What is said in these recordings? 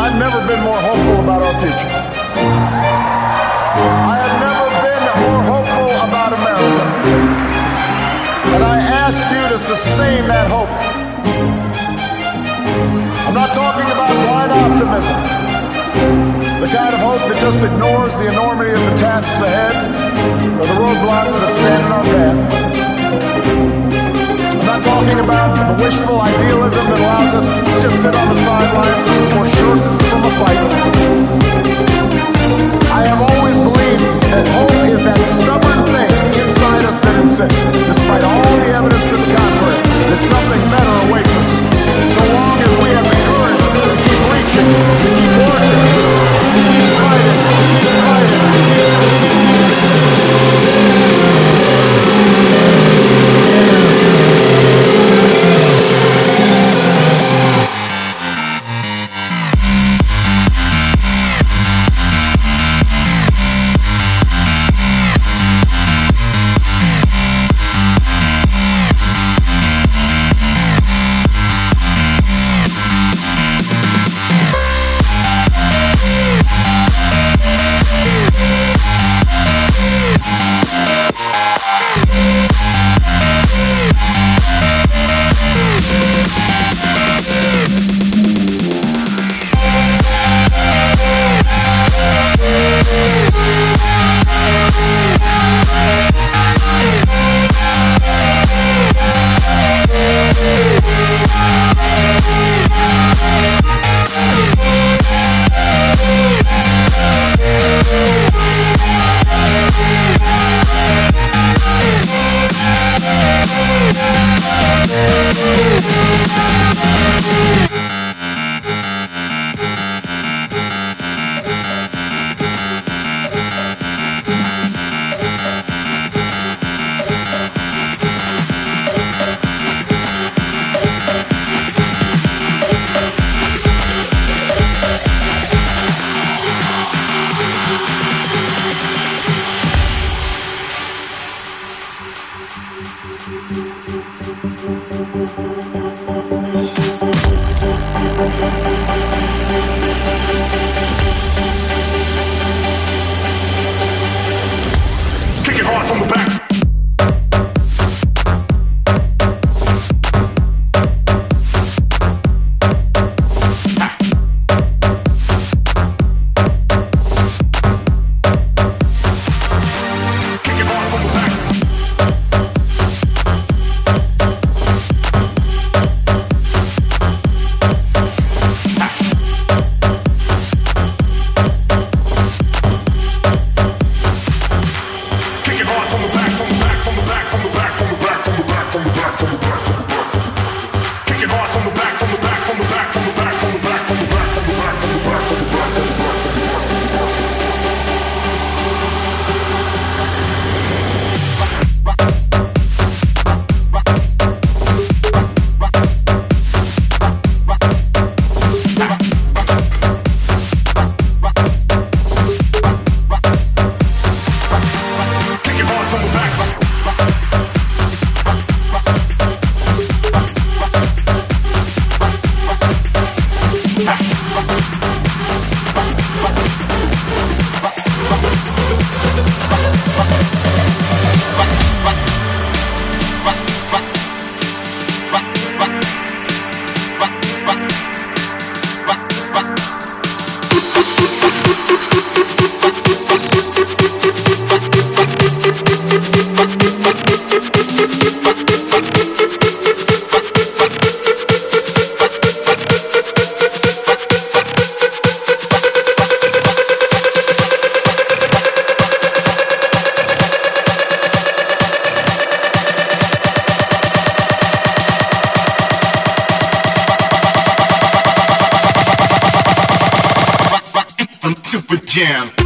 I've never been more hopeful about our future. I have never been more hopeful about America. And I ask you to sustain that hope. I'm not talking about blind optimism, the kind of hope that just ignores the enormity of the tasks ahead or the roadblocks that stand in our path. Talking about the wishful idealism that allows us to just sit on the sidelines or shirk from a fight. I have always believed that hope is that stubborn thing inside us that insists, despite all the evidence to the contrary, that something better awaits us. So long as we have the courage to keep reaching, to keep working, Shut jam.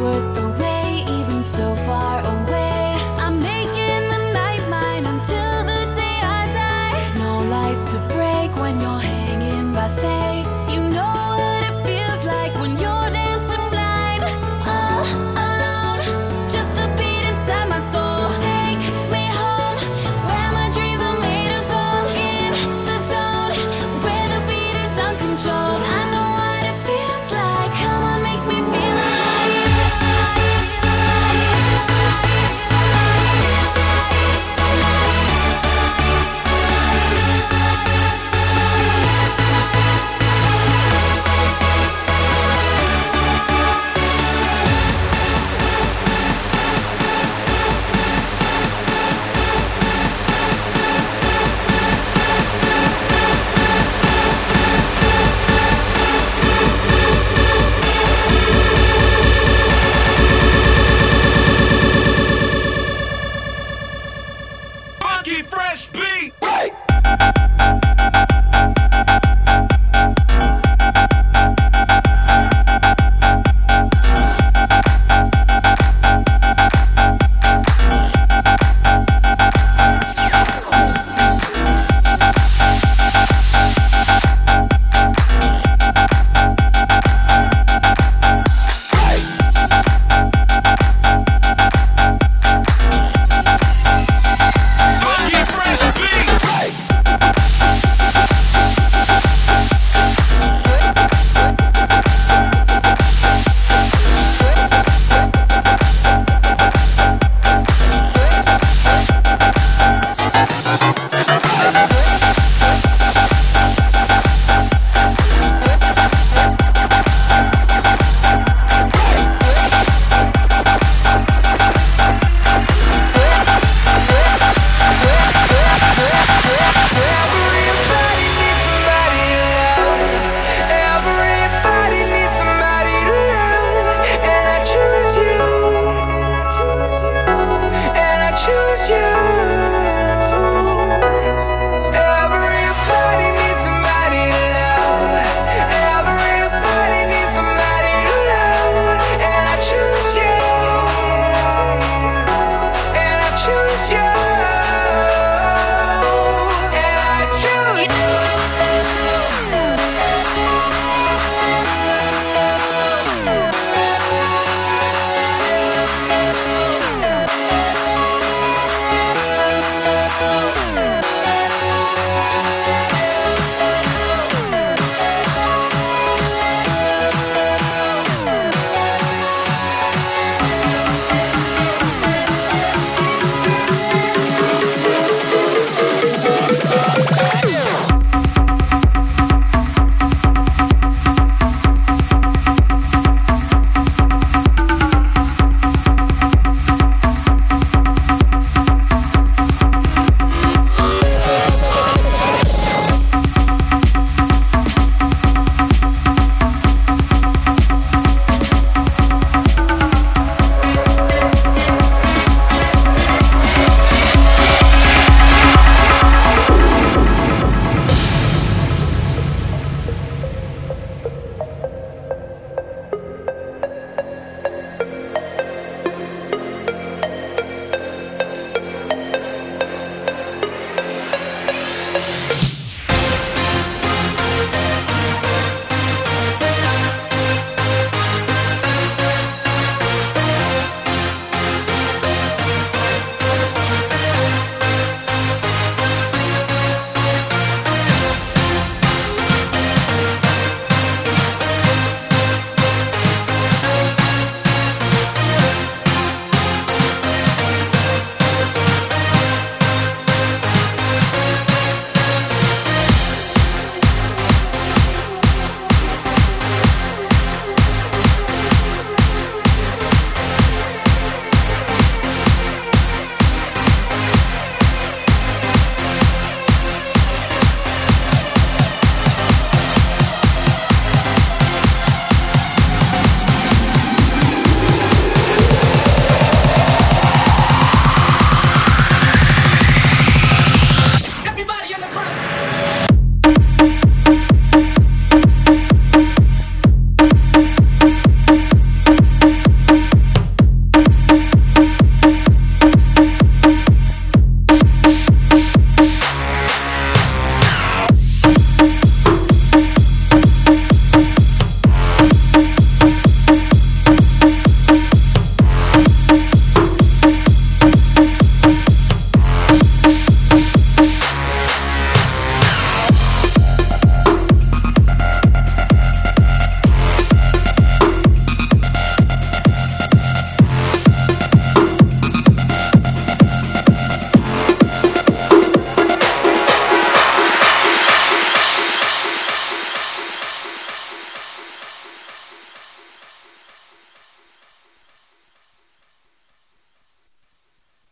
worth the wait, even so far away.